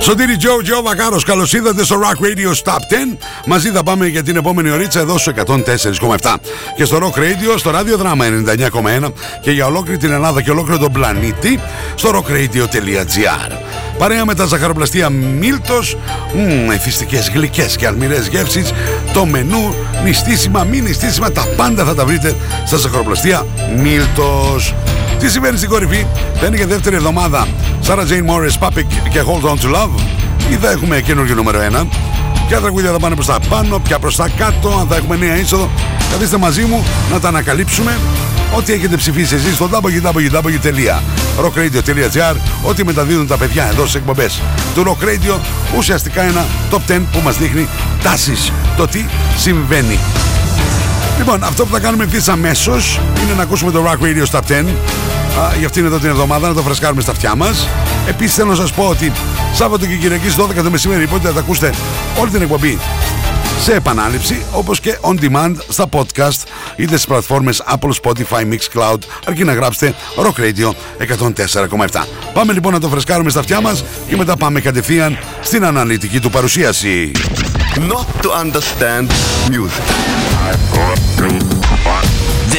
Σωτήρι Τζο, Τζο Βακάρος, καλώς ήρθατε στο Rock Radio Stop 10 Μαζί θα πάμε για την επόμενη ωρίτσα εδώ στο 104,7 Και στο Rock Radio, στο ραδιοδράμα 99,1 Και για ολόκληρη την Ελλάδα και ολόκληρο τον πλανήτη Στο rockradio.gr Παρέα με τα ζαχαροπλαστεία Μίλτος μ, Εθιστικές γλυκές και αλμυρές γεύσεις Το μενού, νηστίσιμα, μη νηστίσιμα Τα πάντα θα τα βρείτε στα ζαχαροπλαστεία Μίλτος τι συμβαίνει στην κορυφή, δεν είναι για δεύτερη εβδομάδα. Sarah Jane Morris, Papik και Hold On To Love. Ή θα έχουμε καινούργιο νούμερο 1 Ποια τραγούδια θα πάνε προς τα πάνω, ποια προς τα κάτω, αν θα έχουμε νέα είσοδο. Καθίστε μαζί μου να τα ανακαλύψουμε. Ό,τι έχετε ψηφίσει εσείς στο www.rockradio.gr Ό,τι μεταδίδουν τα παιδιά εδώ στις εκπομπές του Rock Radio Ουσιαστικά ένα top 10 που μας δείχνει τάσεις Το τι συμβαίνει. Λοιπόν, αυτό που θα κάνουμε ευθύς αμέσως είναι να ακούσουμε το Rock Radio Stop 10 α, για αυτήν εδώ την εβδομάδα, να το φρεσκάρουμε στα αυτιά μας. Επίσης, θέλω να σας πω ότι Σάββατο και Κυριακή 12 το μεσημέρι, οπότε θα ακούσετε όλη την εκπομπή σε επανάληψη, όπως και on demand στα podcast είτε στι πλατφόρμες Apple, Spotify, Mixcloud, αρκεί να γράψετε Rock Radio 104,7. Πάμε λοιπόν να το φρεσκάρουμε στα αυτιά μας και μετά πάμε κατευθείαν στην αναλυτική του παρουσίαση. Not to understand music.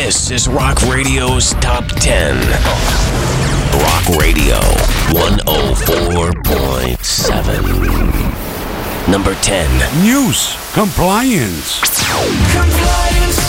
This is Rock Radio's Top 10. Rock Radio 104.7. Number 10. News Compliance. Compliance.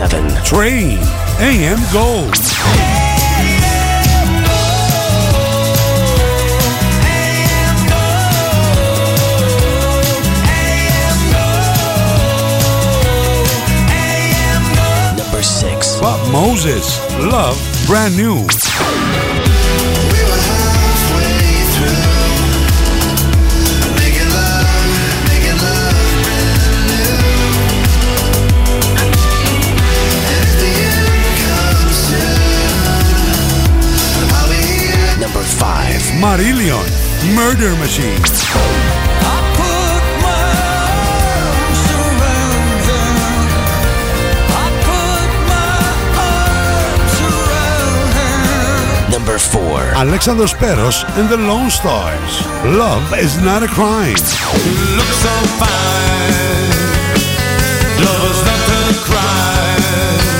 97. Train AM Gold. Number six. Bob Moses. Love brand new. My arms around her. Number 4. Alexandros Speros and the Lone Stars. Love is not a crime. Look so fine. Love's not a crime.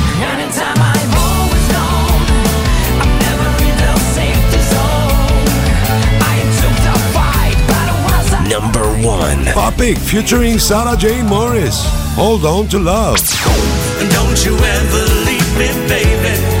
1. Topic featuring Sarah Jane Morris. Hold on to love. Don't you ever leave me, baby.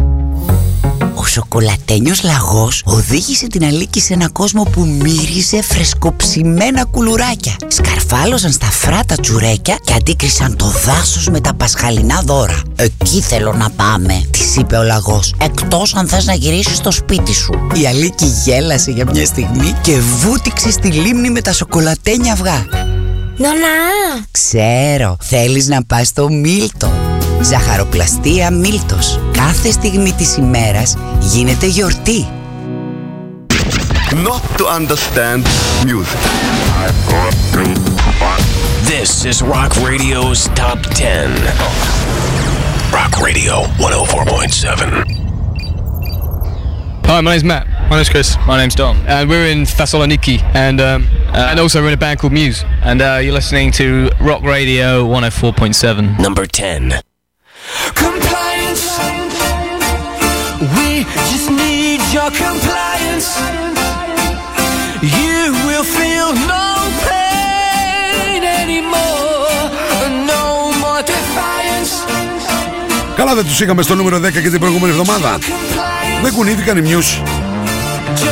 σοκολατένιος λαγός οδήγησε την Αλίκη σε ένα κόσμο που μύριζε φρεσκοψημένα κουλουράκια. Σκαρφάλωσαν στα φράτα τσουρέκια και αντίκρισαν το δάσος με τα πασχαλινά δώρα. Εκεί θέλω να πάμε, της είπε ο λαγός. Εκτός αν θες να γυρίσεις στο σπίτι σου. Η Αλίκη γέλασε για μια στιγμή και βούτυξε στη λίμνη με τα σοκολατένια αυγά. Νονά! Ξέρω, θέλεις να πας στο Μίλτο. Ζαχαροπλαστεία Μίλτος. Κάθε στιγμή της ημέρας γίνεται γιορτή. Not to understand music. This is Rock Radio's Top 10. Rock Radio 104.7. Hi, my name's Matt. My name's Chris. My name's Dom. And we're in Thessaloniki, and um, and also we're in a band called Muse. And uh, you're listening to Rock Radio 104.7. Number 10. Compliance. We just need your compliance. You will feel no pain anymore. No more defiance. Καλά δεν τους είχαμε στο νούμερο 10 και την προηγούμενη εβδομάδα. Δεν κουνήθηκαν οι Μιούς.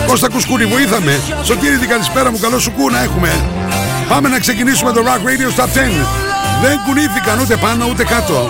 Κώστα Κουσκούρη, βοήθαμε. Σωτήρη την καλησπέρα μου, καλό σου κου να έχουμε. Πάμε να ξεκινήσουμε το Rock Radio Top 10. Δεν κουνήθηκαν ούτε πάνω ούτε κάτω.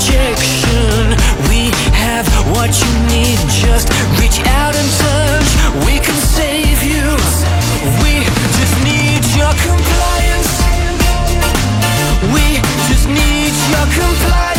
rejection. We have what you need, just reach out and touch. We can save you. We just need your compliance. We just need your compliance.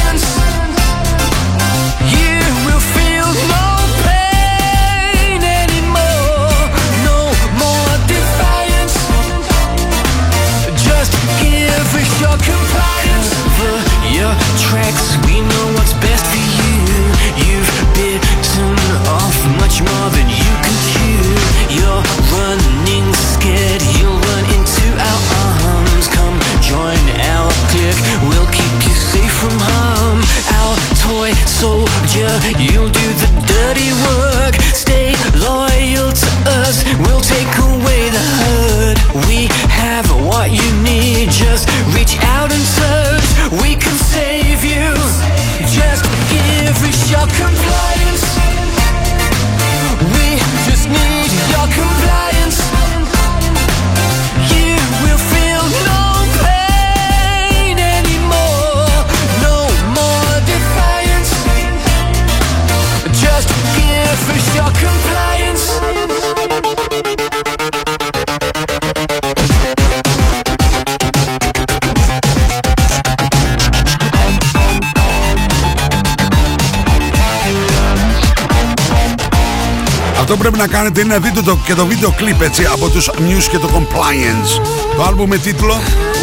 Να κάνετε είναι να δείτε το, και το βίντεο κλιπ έτσι από τους Muse και το Compliance. Το άλμπου με τίτλο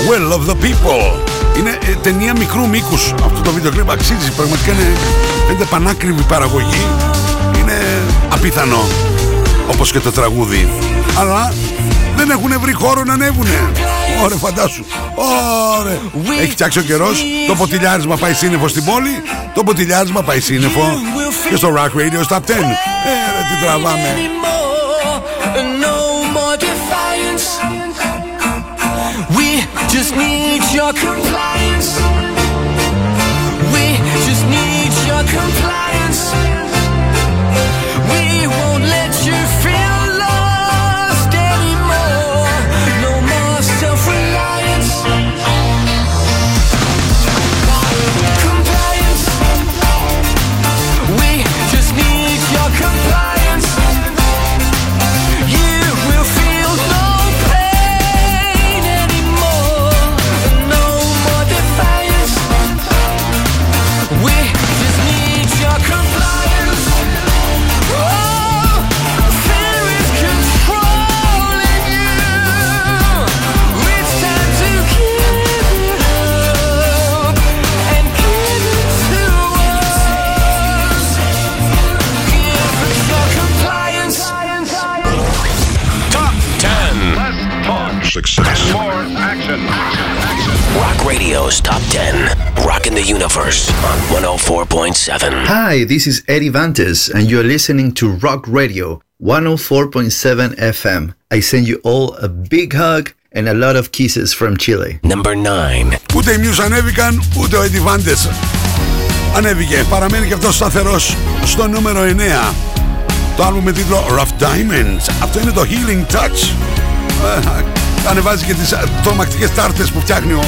Will of the People. Είναι ε, ταινία μικρού μήκους. Αυτό το βίντεο κλιπ αξίζει. Πραγματικά είναι φαίνεται πανάκριβη παραγωγή. Είναι απίθανο. Όπως και το τραγούδι. Αλλά δεν έχουν βρει χώρο να ανέβουνε. Ωραία, φαντάσου. Ωραία. Έχει φτιάξει ο καιρός. Το ποτηλιάρισμα πάει σύννεφο στην πόλη. Το ποτηλιάρισμα πάει σύννεφο και στο Rock Radio Stop 10. Ε, ρε, τι τραβάμε. Anymore. No more defiance. We just need your compliance. We just need your compliance. Radio's Top 10. Rocking the Universe on 104.7. Hi, this is Eddie Vantes, and you're listening to Rock Radio 104.7 FM. I send you all a big hug and a lot of kisses from Chile. Number 9. Ούτε οι Muse ανέβηκαν, ούτε ο Eddie Vandes ανέβηκε. Παραμένει και αυτό σταθερό στο νούμερο 9. Το άλμπουμ με τίτλο Rough Diamonds. Αυτό είναι το Healing Touch. Ε, Ανεβάζει και τις ε, τρομακτικές τάρτες που φτιάχνει ο,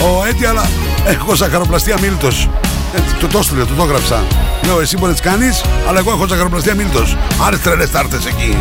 ο Eddie, αλλά έχω ζαχαροπλαστεία Μίλτος. Ε, του το έστειλε, του το έγραψα. Λέω, εσύ μπορείς να τις κάνεις, αλλά εγώ έχω ζαχαροπλαστεία Μίλτος. Άλλες τρελές τάρτες εκεί.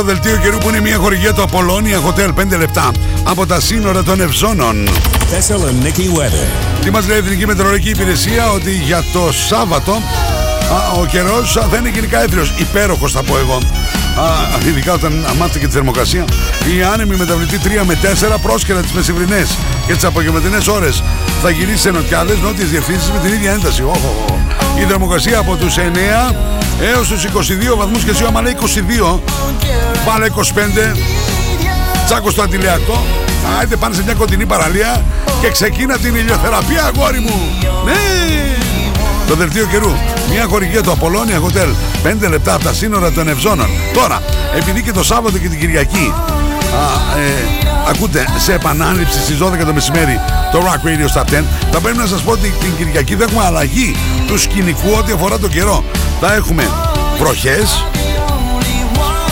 Στο δελτίο καιρού που είναι μια χορηγία του Απολώνια Hotel 5 λεπτά από τα σύνορα των Ευζώνων. Thessaloniki weather. Τι μας λέει η Εθνική Μετεωρολογική Υπηρεσία ότι για το Σάββατο α, ο καιρός θα είναι γενικά έθριος, υπέροχος θα πω εγώ. Α, ειδικά όταν μάθετε και τη θερμοκρασία. Η άνεμη μεταβλητή 3 με 4 πρόσκαιρα τις μεσημβρινές και τις απογευματινές ώρες θα γυρίσει σε νοτιάδες, νότιες διευθύνσεις με την ίδια ένταση. Οχ, οχ, οχ. Η θερμοκρασία από τους 9 έως τους 22 βαθμούς και άμα λέει 22 βάλε 25 Τσάκος στο αντιλιακό. Άιτε πάνε σε μια κοντινή παραλία και ξεκίνα την ηλιοθεραπεία, αγόρι μου. Ναι! Το δελτίο καιρού. Μια χορηγία του Απολώνια Hotel. 5 λεπτά από τα σύνορα των Ευζώνων. Τώρα, επειδή και το Σάββατο και την Κυριακή α, ε, ακούτε σε επανάληψη στις 12 το μεσημέρι το Rock Radio Stop 10, θα πρέπει να σας πω ότι την Κυριακή θα έχουμε αλλαγή του σκηνικού ό,τι αφορά τον καιρό. Θα έχουμε βροχές,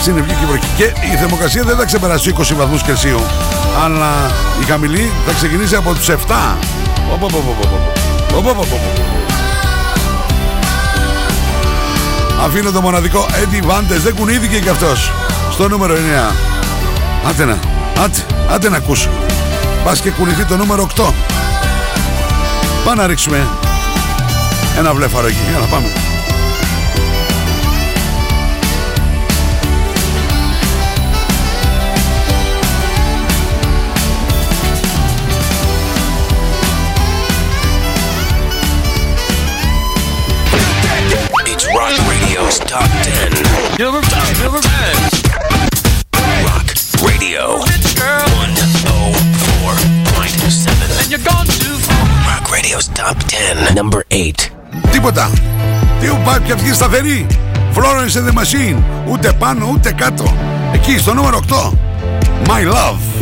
συννεφιή και βροχή. Και η θερμοκρασία δεν θα ξεπεράσει τους 20 βαθμούς Κελσίου. Αλλά η χαμηλή θα ξεκινήσει από τους 7. Οπ, οπ, οπ, οπ, οπ. Οπ, οπ, οπ, οπ. Αφήνω το μοναδικό Eddie Vantes, δεν κουνήθηκε κι αυτός. Στο νούμερο 9. Άντε να, άντε, άντε να ακούσω. Πας και κουνηθεί το νούμερο 8. Πάμε να ρίξουμε ένα βλέφαρο εκεί. Για να πάμε. Radio's Top 10. Number 10. Number 10. Rock Radio 104.7. And you're gone too far. Rock Radio's Top 10. Number 8. Τίποτα. Τι πάει πια βγει σταθερή. Florence and the Machine. Ούτε πάνω ούτε κάτω. Εκεί στο νούμερο 8. My Love.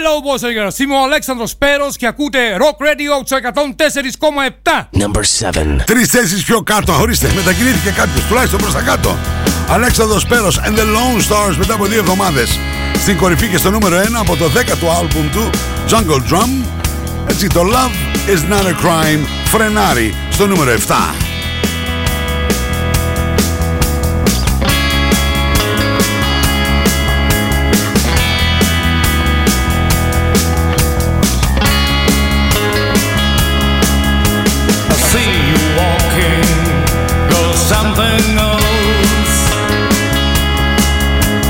Hello boys and girls, είμαι ο Αλέξανδρος Πέρος και ακούτε Rock Radio στο 104,7 Number 7. Τρεις θέσεις πιο κάτω, ορίστε, μετακινήθηκε κάποιος τουλάχιστον προς τα κάτω. Αλέξανδρος Πέρος and the Lone Stars μετά από δύο εβδομάδες. Στην κορυφή και στο νούμερο 1 από το 10ο άλμπουμ του Jungle Drum. Έτσι το Love is not a crime φρενάρει στο νούμερο 7. Go something else,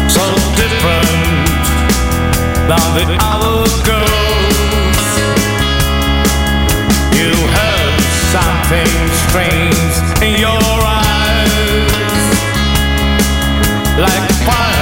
so different than the other girls. You have something strange in your eyes, like fire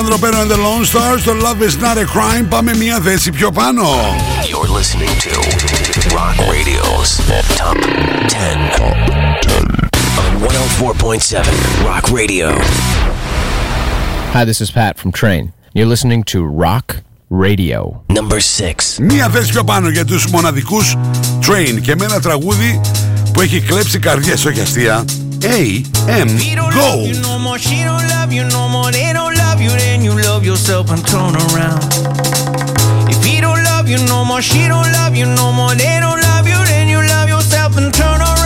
Αλέξανδρο Πέρο and the Lone Stars. Το Love is not a crime. Πάμε μια θέση πιο πάνω. You're listening to Rock Radio's Top 10 on 104.7 Rock Radio. Hi, this is Pat from Train. You're listening to Rock Radio. Number 6. Μία θέση πιο πάνω για τους μοναδικούς Train και με ένα τραγούδι που έχει κλέψει καρδιές, όχι αστεία. A.M. Go! no more, she don't love you no more, they don't love you, then you love yourself and turn around. If he don't love you no more, she don't love you no more, they don't love you, then you love yourself and turn around.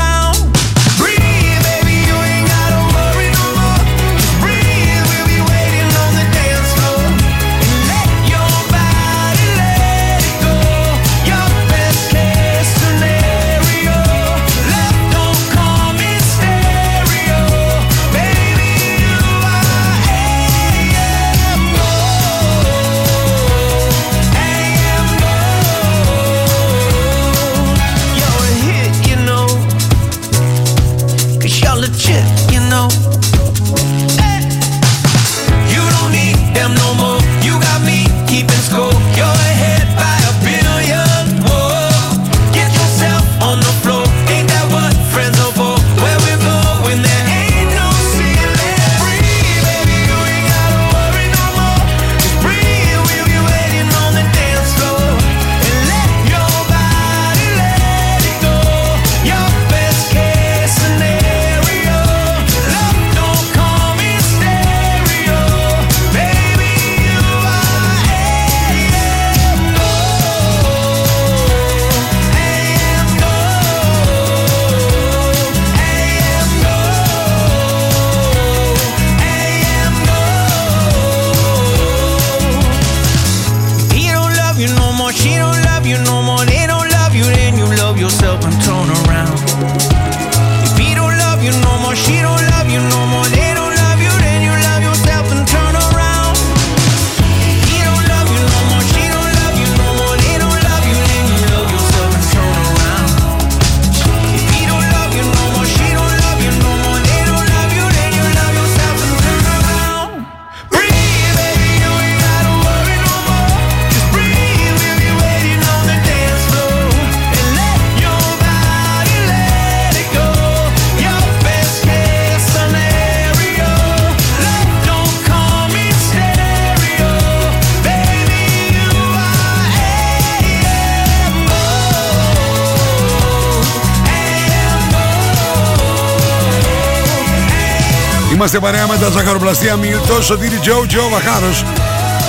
Είμαστε παρέα με τα ζαχαροπλαστεία Μίλτος, Σωτήρι Τζο, Τζο Βαχάρος.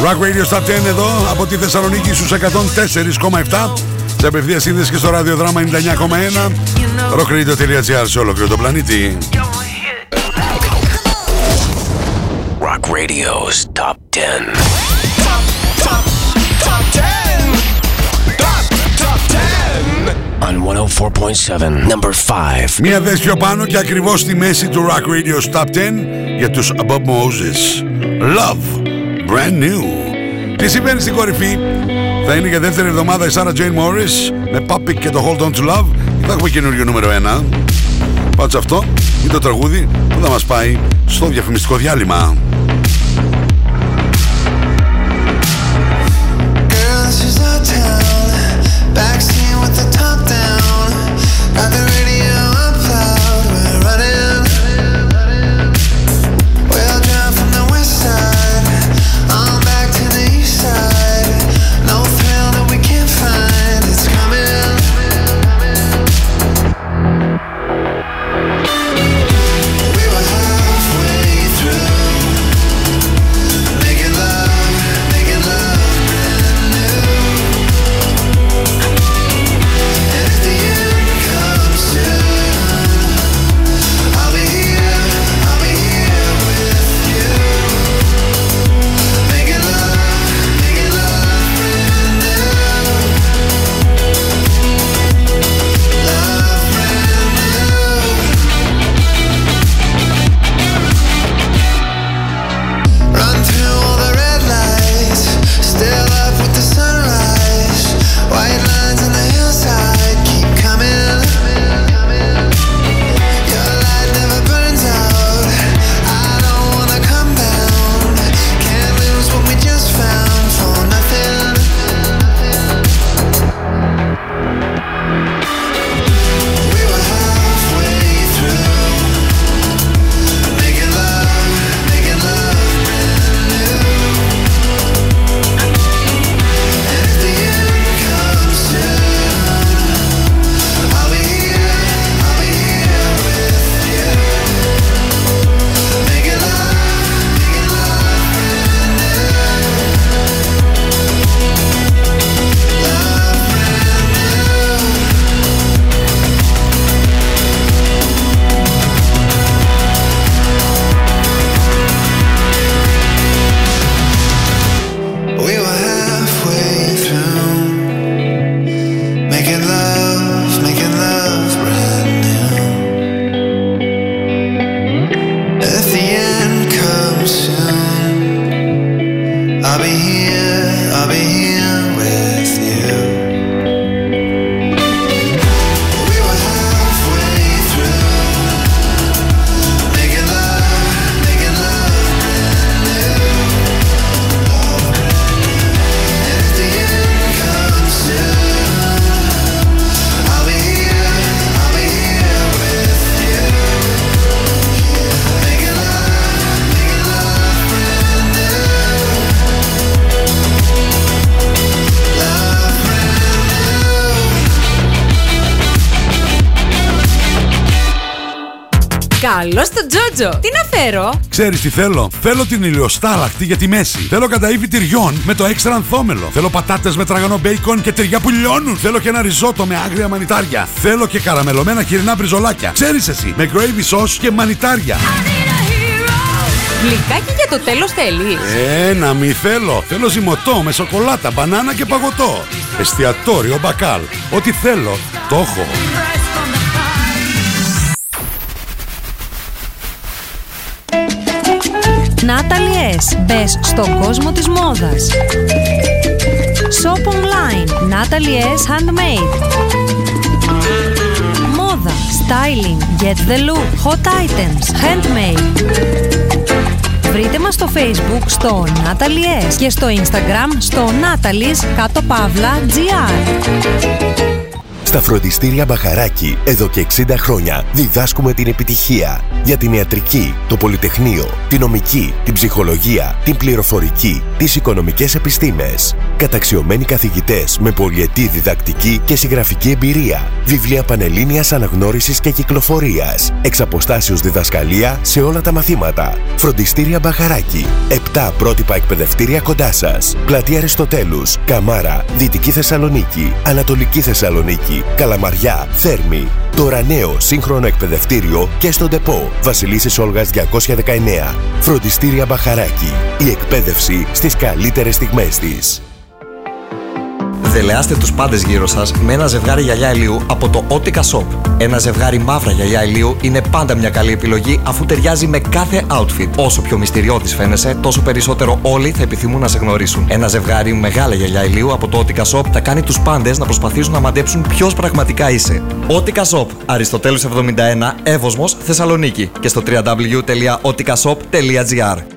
Rock Radio Stop 10 εδώ από τη Θεσσαλονίκη στους 104,7 σε απευθείας σύνδεση και στο ραδιοδράμα 99,1 rockradio.gr σε ολόκληρο τον πλανήτη. Rock Radio's number 5. Μία θέση πιο πάνω και ακριβώς στη μέση του Rock Radio Top 10 για τους Bob Moses. Love, brand new. Τι συμβαίνει στην κορυφή; Θα είναι για δεύτερη εβδομάδα η Sarah Jane Morris με Puppy και το Hold On To Love. Θα έχουμε καινούριο νούμερο 1. Πάντως αυτό είναι το τραγούδι που θα μας πάει στο διαφημιστικό διάλειμμα. Το Τζότζο! Τι να φέρω; Ξέρεις τι θέλω; Θέλω την ηλιοστάλακτη για τη μέση. Θέλω καταήφι τυριών με το έξτρα ανθόμελο. Θέλω πατάτες με τραγανό μπέικον και τυριά που λιώνουν. Θέλω και ένα ριζότο με άγρια μανιτάρια. Θέλω και καραμελωμένα χοιρινά μπριζολάκια. Ξέρεις εσύ, με gravy sauce και μανιτάρια. Γλυκάκι για το τέλος θέλεις. Ε, να μη θέλω. Θέλω ζυμωτό με σοκολάτα, μπανάνα και παγωτό. Εστιατόριο μπακάλ. Ό,τι θέλω, το έχω. Natalie S. Μπες στον κόσμο της μόδας. Shop online. Natalie S. Handmade. Μόδα. Styling. Get the look. Hot items. Handmade. Βρείτε μας στο facebook στο Natalie S και στο instagram στο Natalie's κάτω παύλα gr. Στα φροντιστήρια Μπαχαράκι, εδώ και 60 χρόνια, διδάσκουμε την επιτυχία για την ιατρική, το πολυτεχνείο, την νομική, την ψυχολογία, την πληροφορική, τις οικονομικές επιστήμες. Καταξιωμένοι καθηγητές με πολυετή διδακτική και συγγραφική εμπειρία. Βιβλία πανελλήνιας αναγνώρισης και κυκλοφορίας. Εξ αποστάσεως διδασκαλία σε όλα τα μαθήματα. Φροντιστήρια Μπαχαράκι. 7 πρότυπα εκπαιδευτήρια κοντά σας. Πλατεία Αριστοτέλους, Καμάρα, Δυτική Θεσσαλονίκη, Ανατολική Θεσσαλονίκη, Καλαμαριά, Θέρμη. Τώρα νέο σύγχρονο εκπαιδευτήριο και στον ΤΕΠΟ. Βασιλίσσης Όλγας 219. Φροντιστήρια Μπαχαράκι. Η εκπαίδευση στις καλύτερες στιγμές της. Δελεάστε τους πάντες γύρω σας με ένα ζευγάρι γυαλιά ηλίου από το Otica Shop. Ένα ζευγάρι μαύρα γυαλιά ηλίου είναι πάντα μια καλή επιλογή αφού ταιριάζει με κάθε outfit. Όσο πιο μυστηριώδης φαίνεσαι, τόσο περισσότερο όλοι θα επιθυμούν να σε γνωρίσουν. Ένα ζευγάρι μεγάλα γυαλιά ηλίου από το Otica Shop θα κάνει τους πάντες να προσπαθήσουν να μαντέψουν ποιος πραγματικά είσαι. Otica Shop, Αριστοτέλους 71, Εύωσμος, Θεσσαλονίκη και στο www.oticashop.gr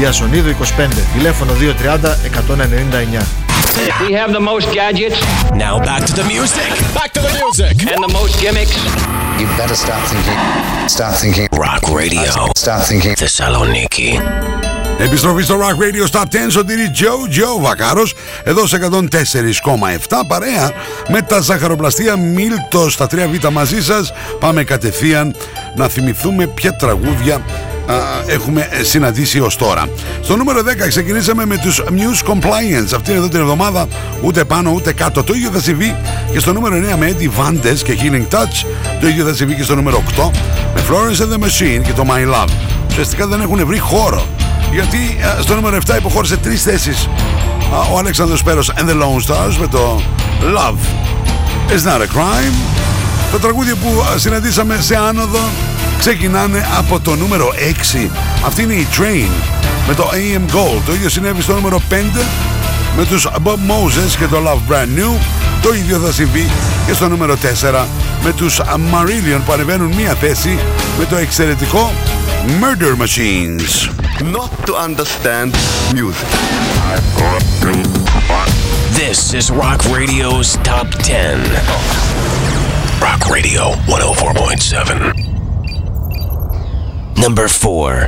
Ιασονίδου 25. Τηλέφωνο 230 199. We have the most gadgets. Now back to the music. Back to the music. And the most gimmicks. You better start thinking. Start thinking. Rock Radio. Start thinking. Θεσσαλονίκη. Επιστροφή στο Rock Radio Stop 10 Σωτήρι Joe Joe Βακάρος εδώ σε 104,7 παρέα με τα ζαχαροπλαστεία Μίλτο στα 3Β μαζί σας πάμε κατευθείαν να θυμηθούμε ποια τραγούδια α, έχουμε ε, συναντήσει ως τώρα. Στο νούμερο 10 ξεκινήσαμε με τους Muse Compliance. Αυτήν εδώ την εβδομάδα ούτε πάνω ούτε κάτω. Το ίδιο θα συμβεί και στο νούμερο 9 με Eddie Vandes και Healing Touch. Το ίδιο θα συμβεί και στο νούμερο 8 με Florence and the Machine και το My Love. Ουσιαστικά δεν έχουν βρει χώρο γιατί ε, στο νούμερο 7 υποχώρησε τρεις θέσεις α, ο Αλέξανδρος Πέρος and the Lone Stars με το Love. Is not a crime τα τραγούδια που α, συναντήσαμε σε άνοδο ξεκινάνε από το νούμερο 6 αυτή είναι η Train με το AM Gold το ίδιο συνέβη στο νούμερο 5 με τους Bob Moses και το Love Brand New το ίδιο θα συμβεί και στο νούμερο 4 με τους Marillion που ανεβαίνουν μία θέση με το εξαιρετικό Murder Machines Not to understand music. This is Rock Radio's Top 10. Rock Radio 104.7. Number 4.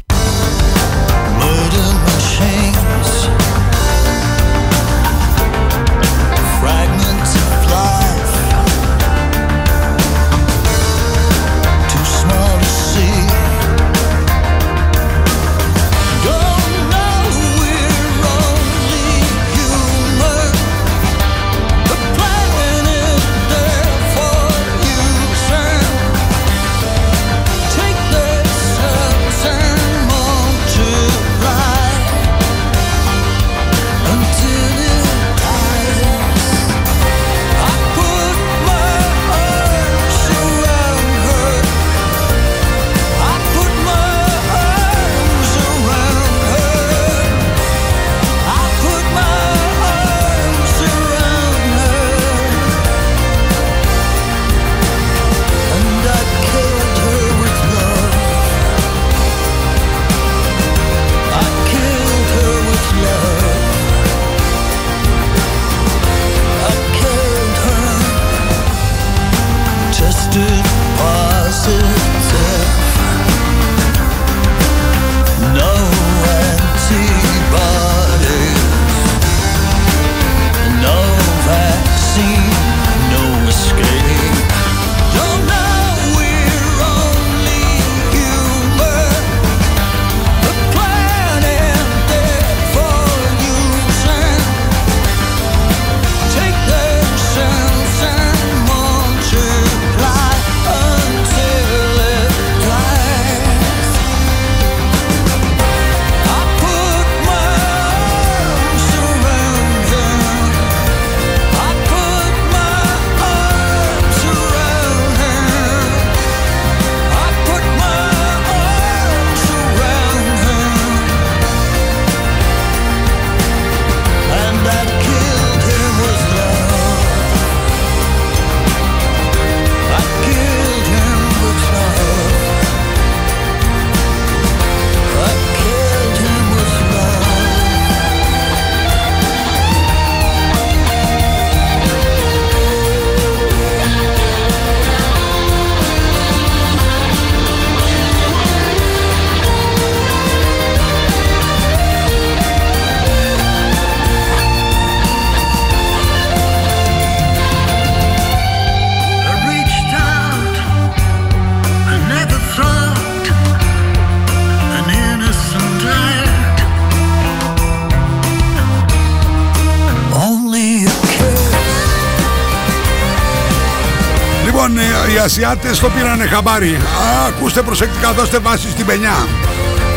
Ασιάτες το πήρανε χαμπάρι. Α, ακούστε προσεκτικά, δώστε βάση στην πενιά.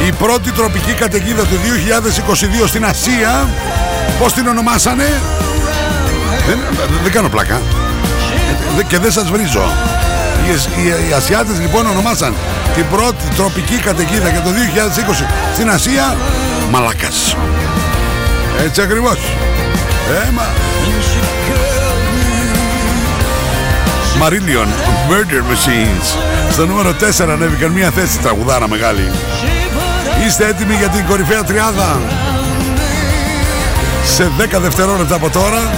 Η πρώτη τροπική καταιγίδα του 2022 στην Ασία, πώς την ονομάσανε; Δεν, δεν κάνω πλάκα. Ε, Και δεν σας βρίζω. Οι, οι, οι Ασιάτες λοιπόν ονομάσαν την πρώτη τροπική καταιγίδα για το 2020 στην Ασία Μαλάκας. Έτσι ακριβώς. Ε, μα... Marillion, Murder Machines. Στο νούμερο 4 ανέβηκαν μία θέση τραγουδάρα μεγάλη. Είστε έτοιμοι για την κορυφαία τριάδα; Σε 10 δευτερόλεπτα από τώρα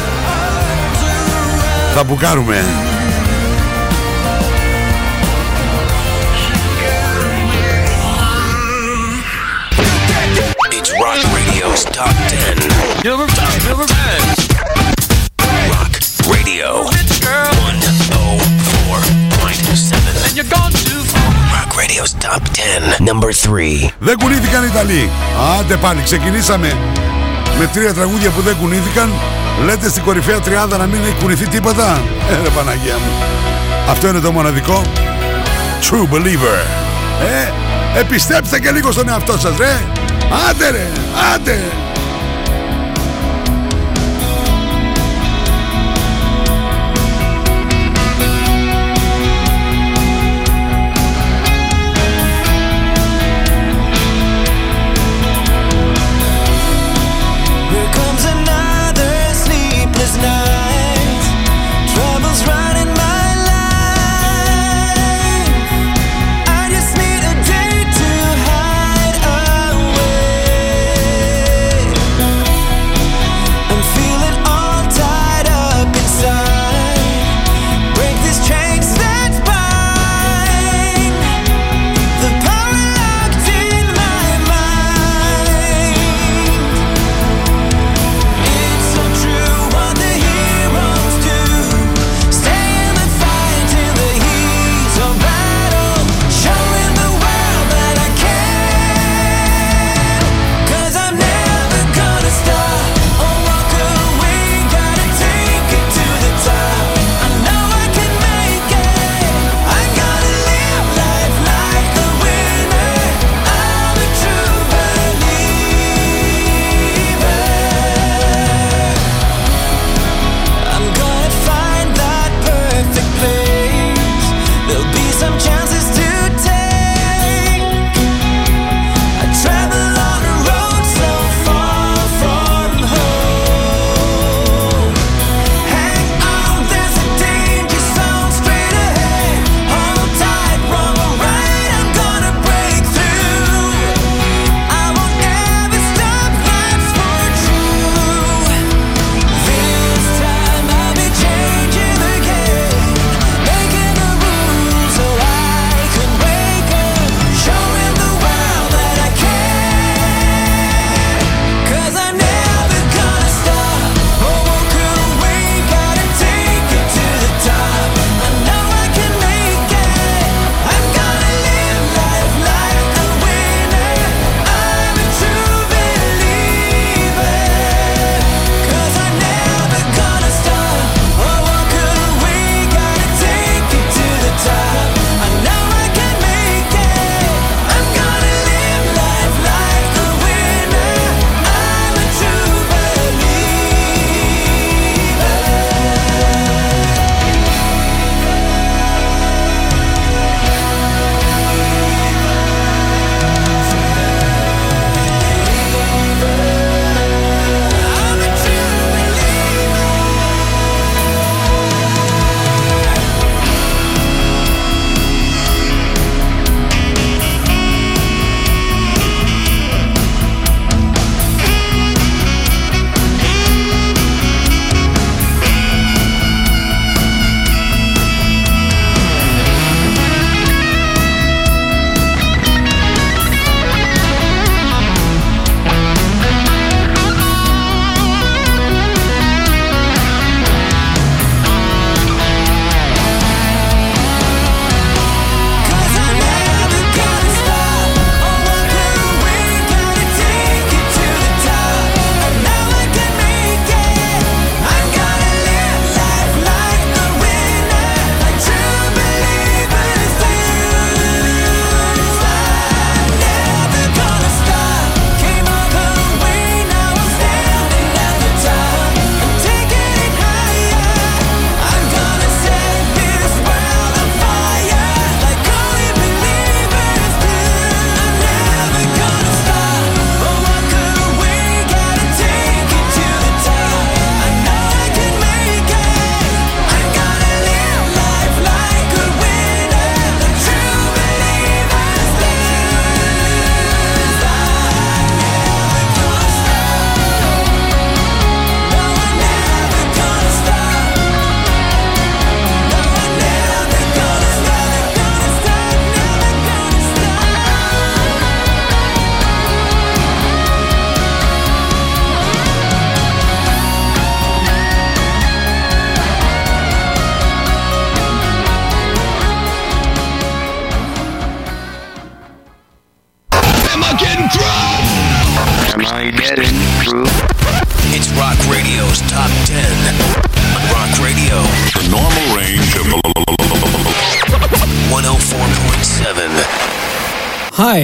θα μπουκάρουμε. It's Rock Radio's Top 10. Number 10. Number 10. You're gone too far. Rock Radio's Top 10. Number 3. Δεν κουνήθηκαν οι Ιταλοί. Άντε πάλι, ξεκινήσαμε με τρία τραγούδια που δεν κουνήθηκαν. Λέτε στην κορυφαία τριάδα να μην έχει κουνηθεί τίποτα. Ε, ρε Παναγία μου. Αυτό είναι το μοναδικό. True Believer. Ε, επιστέψτε και λίγο στον εαυτό σας, ρε. Άντε ρε, άντε.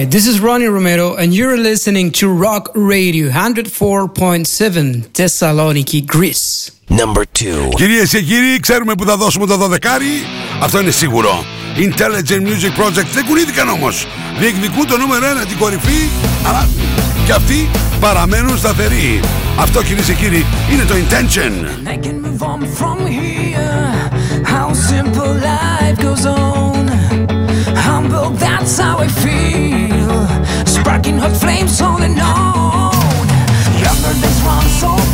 Hi, this is Ronnie Romero, and you're listening to Rock Radio 104.7 Thessaloniki, Greece. Number 2. Κυρίες και κύριοι, ξέρουμε που θα δώσουμε το 12. Αυτό είναι σίγουρο. Intelligent Music Project δεν κουνήθηκαν όμως. Διεκδικούν το νούμερο 1 την κορυφή, αλλά και αυτοί παραμένουν σταθεροί. Αυτό κυρίες και κύριοι είναι το Intention. I can move on from here. How simple life goes on. That's how I feel. Sparking hot flames all alone Younger than one soul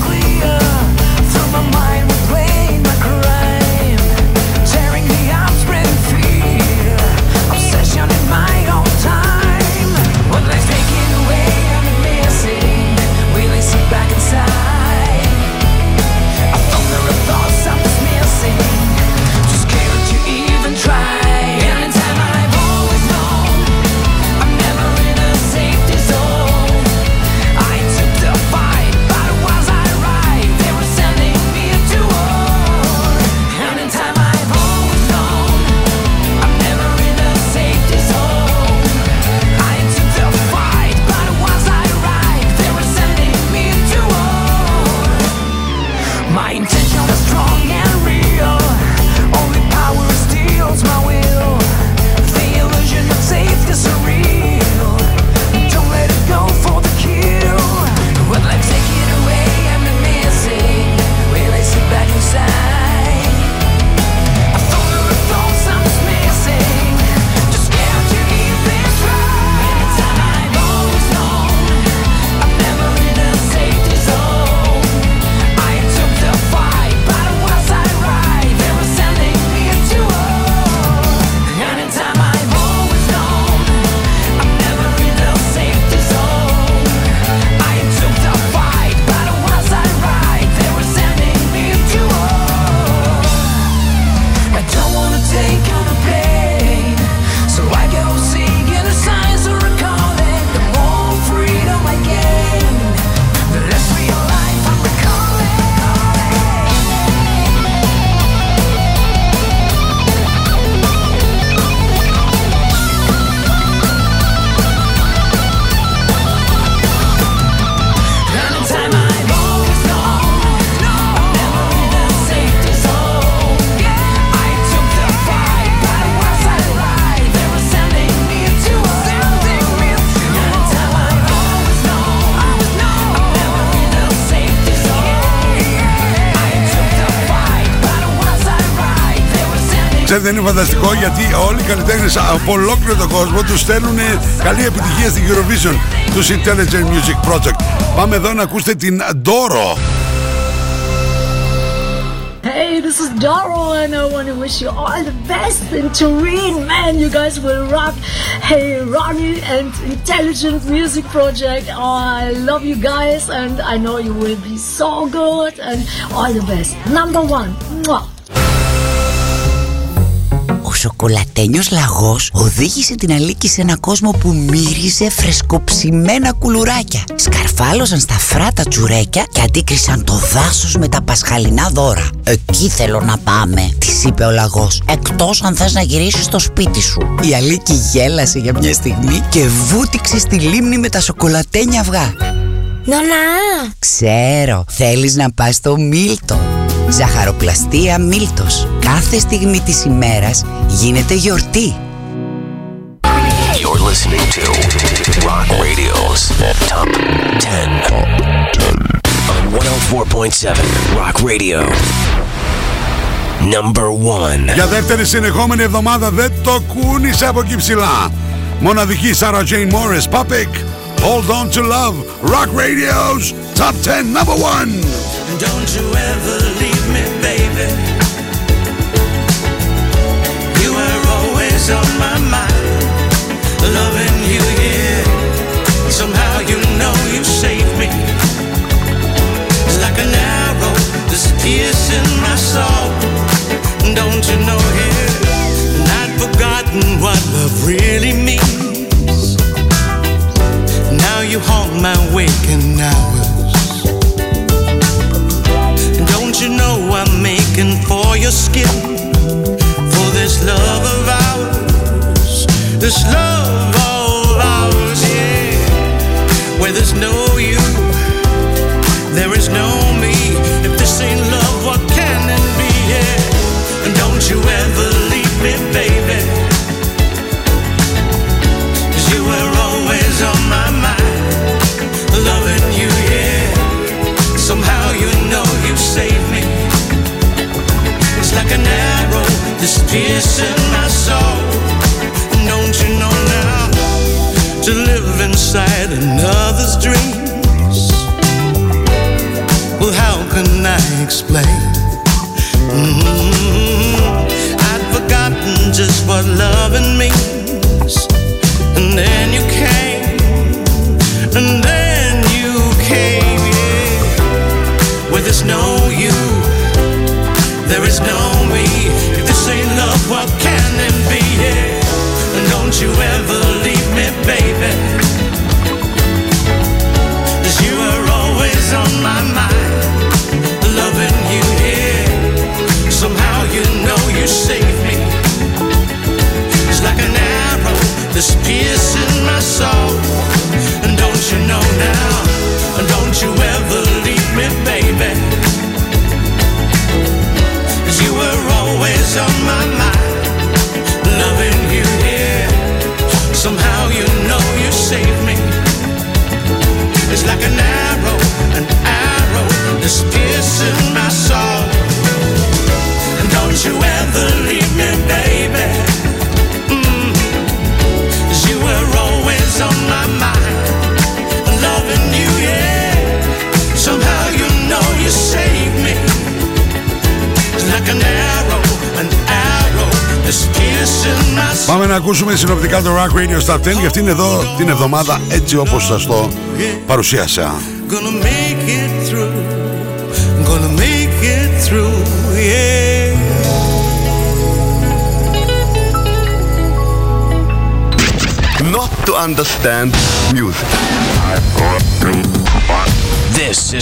Ξέρετε είναι φανταστικό γιατί όλοι οι καλλιτέχνες από ολόκληρο τον κόσμο τους στέλνουν καλή επιτυχία στην Eurovision τους Intelligent Music Project. Πάμε εδώ να ακούσετε την Ντόρο. Hey, this is Doro, and I want to wish you all the best in Turin. Man, you guys will rock. Hey, Ronnie and Intelligent Music Project. Oh, I love you guys, and I know you will be so good. And all the best. Number one. Σοκολατένιος λαγός οδήγησε την Αλίκη σε ένα κόσμο που μύριζε φρεσκοψημένα κουλουράκια. Σκαρφάλωσαν στα φράτα τσουρέκια και αντίκρισαν το δάσος με τα πασχαλινά δώρα. Εκεί θέλω να πάμε, της είπε ο λαγός. Εκτός αν θες να γυρίσεις στο σπίτι σου. Η Αλίκη γέλασε για μια στιγμή και βούτυξε στη λίμνη με τα σοκολατένια αυγά. Νονά! Ξέρω, θέλεις να πας στο Μίλτο. Ζαχαροπλαστεία Μίλτος. Κάθε στιγμή της ημέρας γίνεται γιορτή. You're listening to Rock Radio's Top 10. On 104.7 Rock Radio. Number 1. Για δεύτερη συνεχόμενη εβδομάδα δεν το κούνησε από εκεί ψηλά. Μοναδική Sarah Jane Morris, Pupic, Hold On To Love, Rock Radio's Top 10 Number 1. Don't you ever leave me, baby. You were always on my mind, loving you, yeah. Somehow you know you saved me. It's like an arrow that's piercing my soul. Don't you know, yeah? Not forgotten what love really means. You haunt my waking hours. Don't you know I'm making for your skin? For this love of ours, this love of ours, yeah. Where there's no you, there is no an arrow that's piercing my soul. Don't you know now to live inside another's dreams? Well, how can I explain? Mhm. I'd forgotten just what loving means. And then you came, and then you came, yeah. Where there's no you, there is no. If this ain't love, what can it be? Yeah. Don't you ever leave me, baby. 'Cause you were always on my mind, loving you, yeah. Somehow you know you saved me. It's like an arrow that's piercing my soul. And don't you know now? Πάμε να ακούσουμε συνοπτικά το Rock Radio Stop 10 για αυτήν εδώ την εβδομάδα έτσι όπως σας το παρουσίασα.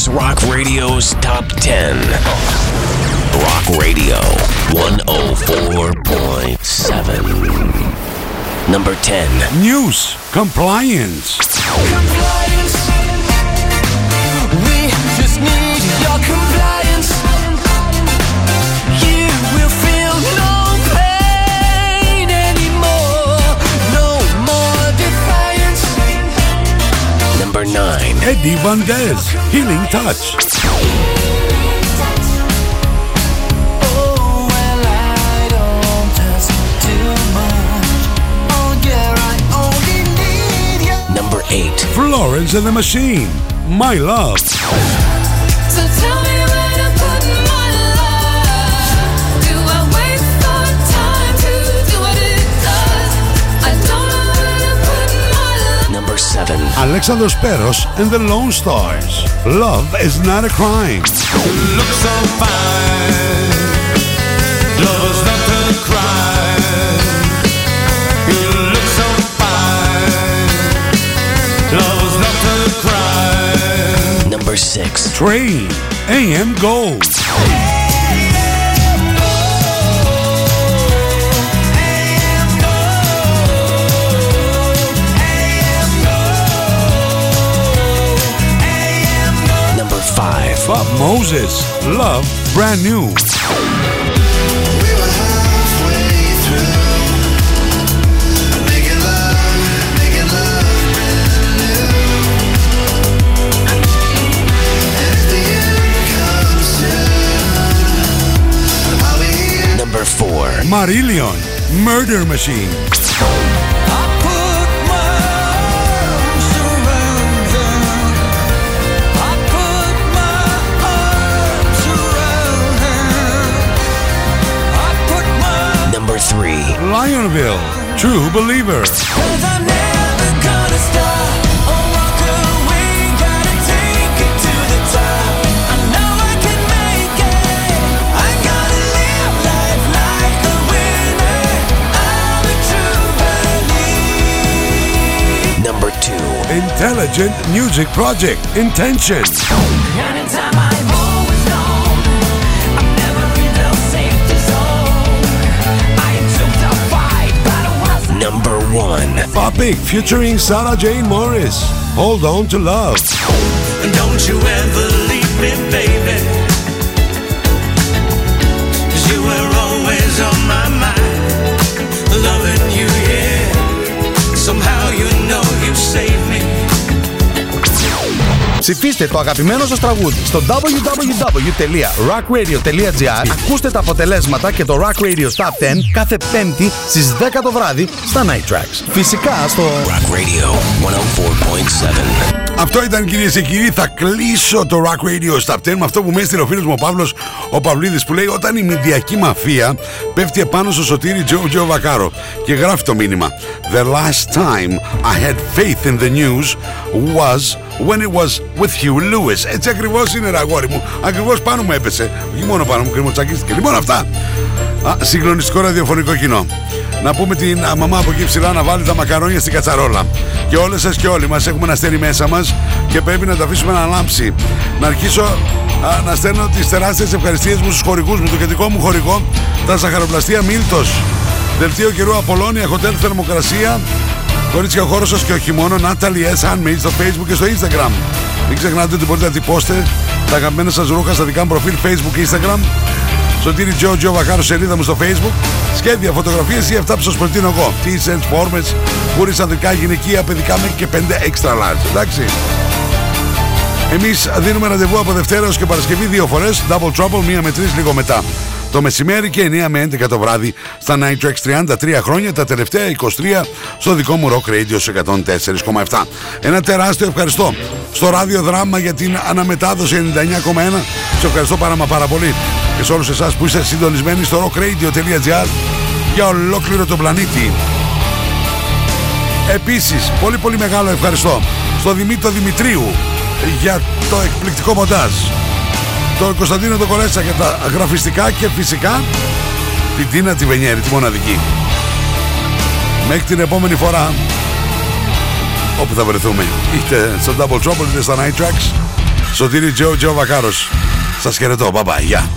Rock 10. Rock Radio 104.7. Number 10. News Compliance. compliance. We just need your compliance. You will feel no pain anymore. No more defiance. Number 9. Eddie Van Dez, Healing Touch. Know where to put my love. Number 7. Alexandros Peros and the Lone Stars, Love is not a crime. Train, AM Gold. Number 5. Bob Moses, Love Brand New. Marillion, Murder Machine. Number 3. Lionville, True Believer. Fight, music project, was Number one. Topic featuring Sarah Jane Morris. Hold on to love. Don't you ever leave me, baby. Ψηφίστε το αγαπημένο σας τραγούδι στο www.rockradio.gr Ακούστε τα αποτελέσματα και το Rock Radio Top 10 κάθε πέμπτη στις 10 το βράδυ στα Night Tracks. Φυσικά στο Rock Radio 104.7. Αυτό ήταν κυρίες και κύριοι. Θα κλείσω το Rock Radio στα 10 με αυτό που με έστειλε ο φίλος μου ο Παύλος ο Παυλίδης που λέει: Όταν η μηδιακή μαφία πέφτει επάνω στο σωτήρι Τζο Τζο Βακάρο και γράφει το μήνυμα. The last time I had faith in the news was when it was with Hugh Lewis. Έτσι ακριβώς είναι, ρε αγόρι μου. Ακριβώς πάνω μου έπεσε. Όχι μόνο πάνω μου, κρυμοτσακίστηκε. Λοιπόν, αυτά. Α, συγκλονιστικό ραδιοφωνικό κοινό. Να πούμε την α, μαμά από εκεί ψηλά να βάλει τα μακαρόνια στην κατσαρόλα. Και όλες σας και όλοι μας έχουμε ένα αστέρι μέσα μας και πρέπει να τα αφήσουμε να λάμψει. Να αρχίσω α, να στέλνω τις τεράστιες ευχαριστίες μου στους χορηγούς μου, το κεντρικό μου χορηγό, τα ζαχαροπλαστεία Μίλτος. Δελτίο καιρού Απολώνια, Χοτέλ Θερμοκρασία. Κορίτσια, ο χώρος σας και όχι μόνο. Natalie S. Handmade στο Facebook και στο Instagram. Μην ξεχνάτε ότι μπορείτε να τυπώσετε τα αγαπημένα σας ρούχα στα δικά μου προφίλ Facebook και Instagram. Σωτήρι Τζο Τζο Βακάρο σελίδα μου στο facebook Σχέδια, φωτογραφίες ή αυτά που σας προτείνω εγώ T-shirts, φόρμες, κούρις ανδρικά, γυναικεία, παιδικά μέχρι και 5 extra large Εντάξει Εμείς δίνουμε ραντεβού από Δευτέρα έως και Παρασκευή δύο φορές Double Trouble, μία με τρεις λίγο μετά το μεσημέρι και 9 με 11 το βράδυ στα Night Tracks 33 χρόνια, τα τελευταία 23 στο δικό μου Rock Radio σε 104,7. Ένα τεράστιο ευχαριστώ στο ράδιο δράμα για την αναμετάδοση 99,1. Σε ευχαριστώ πάρα μα πάρα πολύ. Και σε όλους εσάς που είστε συντονισμένοι στο rockradio.gr για ολόκληρο τον πλανήτη. Επίσης, πολύ πολύ μεγάλο ευχαριστώ στο Δημήτρο Δημητρίου για το εκπληκτικό μοντάζ τον Κωνσταντίνο τον Κολέτσα για τα γραφιστικά και φυσικά την Τίνα τη Βενιέρη, τη μοναδική. Μέχρι την επόμενη φορά, όπου θα βρεθούμε, είτε στο Double Trouble είτε στα Night Tracks, Σωτήρι Τζο Τζο Βακάρος. Σας χαιρετώ, bye bye, γεια.